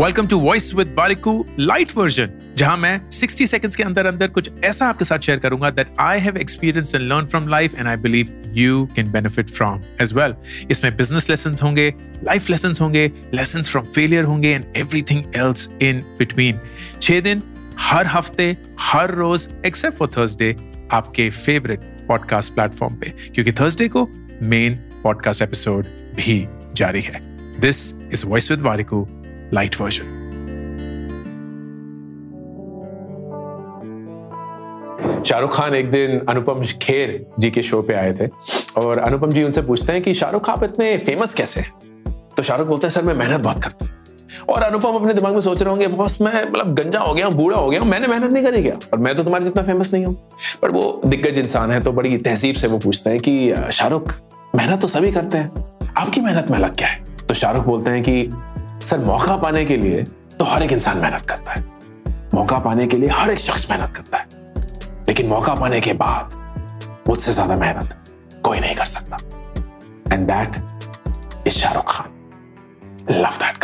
Welcome to voice with Warikoo light version जहाँ मैं 60 seconds के अंदर अंदर कुछ ऐसा आपके साथ शेयर करूँगा that I have experience and learn from life and I believe you can benefit from as well इसमें बिज़नेस लेसन होंगे लाइफ लेसन होंगे लेसन फ्रॉम फेलियर होंगे and everything else in between छह दिन हर हफ़्ते, हर रोज एक्सेप्ट फॉर थर्सडे आपके फेवरेट पॉडकास्ट प्लेटफॉर्म पे, क्योंकि थर्सडे को मेन पॉडकास्ट एपिसोड भी जारी है. This is voice with Warikoo light version Shahrukh Khan एक दिन अनुपम खेर जी के शो पे आए थे और अनुपम जी उनसे पूछते हैं कि शाहरुख, आप इतने फ़ेमस कैसे हैं? तो शाहरुख बोलते हैं, सर, मैं मेहनत बहुत करता हूँ। और अनुपम अपने दिमाग में सोच रहे होंगे, बस मैं मतलब गंजा हो गया हूँ, बूढ़ा हो गया हूँ, मैंने मेहनत नहीं करी क्या? और मैं तो तुम्हारे जितना फ़ेमस नहीं हूँ। पर वो दिग्गज इंसान है तो बड़ी तहजीब से वो पूछते हैं कि, शाहरुख, मेहनत तो सभी करते हैं, आपकी मेहनत में अलग क्या है? तो शाहरुख बोलते हैं कि सर, मौका पाने के लिए तो हर एक इंसान मेहनत करता है। मौका पाने के लिए हर एक शख्स मेहनत करता है। लेकिन मौका पाने के बाद मुझसे ज़्यादा मेहनत कोई नहीं कर सकता। And that is Shahrukh Khan love that